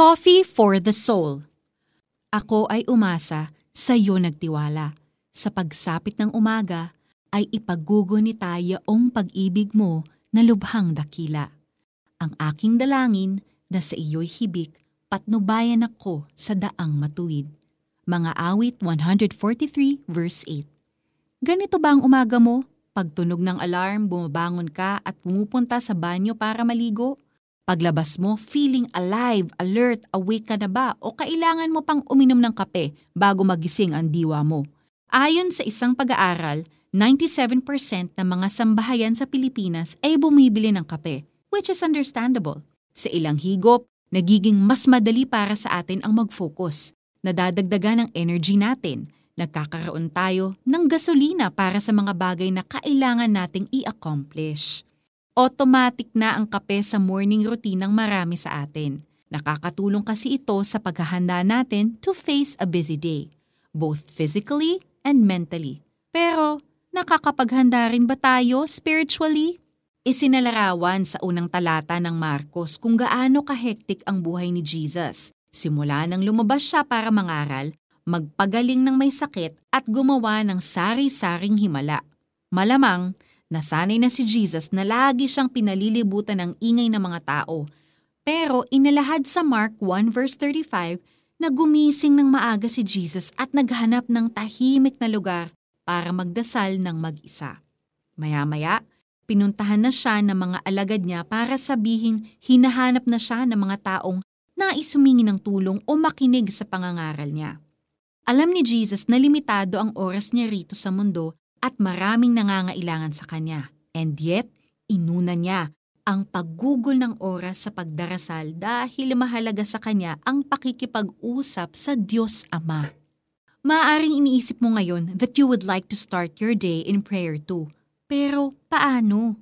Coffee for the Soul Ako ay umasa, sa iyo nagtiwala. Sa pagsapit ng umaga, ay ipagugunit tayo ang pag-ibig mo na lubhang dakila. Ang aking dalangin na sa iyo'y hibik, patnubayan ako sa daang matuwid. Mga awit 143 verse 8 Ganito ba ang umaga mo? Pagtunog ng alarm, bumabangon ka at pumupunta sa banyo para maligo? Paglabas mo, feeling alive, alert, awake ka na ba o kailangan mo pang uminom ng kape bago magising ang diwa mo? Ayon sa isang pag-aaral, 97% ng mga sambahayan sa Pilipinas ay bumibili ng kape, which is understandable. Sa ilang higop, nagiging mas madali para sa atin ang mag-focus. Nadadagdagan ang energy natin. Nagkakaroon tayo ng gasolina para sa mga bagay na kailangan nating i-accomplish. Automatic na ang kape sa morning routine ng marami sa atin. Nakakatulong kasi ito sa paghahanda natin to face a busy day, both physically and mentally. Pero, nakakapaghanda rin ba tayo spiritually? Isinalarawan sa unang talata ng Marcos kung gaano kahektik ang buhay ni Jesus. Simula nang lumabas siya para mangaral, magpagaling ng may sakit at gumawa ng sari-saring himala. Malamang, Nasanay na si Jesus na lagi siyang pinalilibutan ng ingay ng mga tao. Pero inalahad sa Mark 1 verse 35 na gumising ng maaga si Jesus at naghanap ng tahimik na lugar para magdasal ng mag-isa. Maya-maya, pinuntahan na siya ng mga alagad niya para sabihin hinahanap na siya ng mga taong nais humingi ng tulong o makinig sa pangangaral niya. Alam ni Jesus na limitado ang oras niya rito sa mundo at maraming nangangailangan sa kanya. And yet, inuna niya ang paggugol ng oras sa pagdarasal dahil mahalaga sa kanya ang pakikipag-usap sa Diyos Ama. Maaring iniisip mo ngayon that you would like to start your day in prayer too. Pero paano?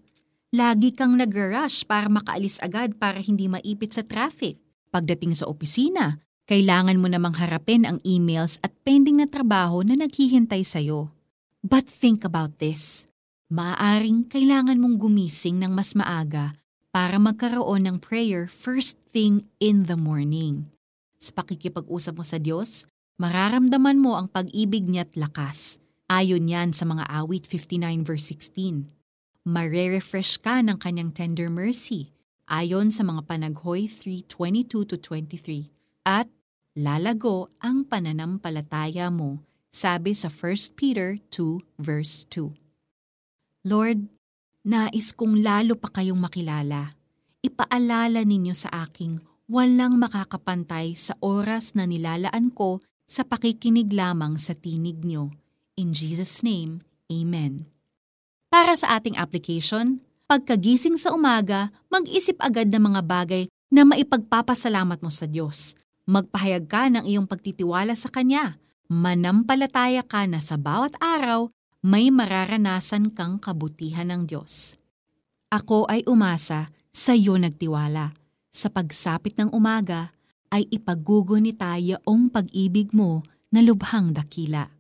Lagi kang nag-rush para makaalis agad para hindi maipit sa traffic. Pagdating sa opisina, kailangan mo namang harapin ang emails at pending na trabaho na naghihintay sa'yo. But think about this. Maaaring kailangan mong gumising ng mas maaga para magkaroon ng prayer first thing in the morning. Sa pakikipag-usap mo sa Diyos, mararamdaman mo ang pag-ibig niya't lakas. Ayon yan sa mga awit 59 verse 16. Mare-refresh ka ng kanyang tender mercy ayon sa mga panaghoy 3.22 to 23. At lalago ang pananampalataya mo sabi sa 1 Peter 2 verse 2. Lord, nais kong lalo pa kayong makilala. Ipaalala ninyo sa aking walang makakapantay sa oras na nilalaan ko sa pakikinig lamang sa tinig nyo. In Jesus' name, Amen. Para sa ating application, pagkagising sa umaga, mag-isip agad ng mga bagay na maipagpapasalamat mo sa Diyos. Magpahayag ka ng iyong pagtitiwala sa Kanya manampalataya ka na sa bawat araw may mararanasan kang kabutihan ng Diyos. Ako ay umasa, sa iyo nagtiwala. Sa pagsapit ng umaga, ay ipagugunit tayo ang pag-ibig mo na lubhang dakila.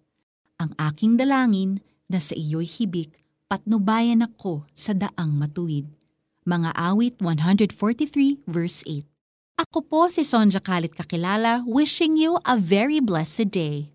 Ang aking dalangin na sa iyo'y hibik, patnubayan ako sa daang matuwid. Mga awit 143 verse 8. Ako po si Sonja Kalit Kakilala wishing you a very blessed day.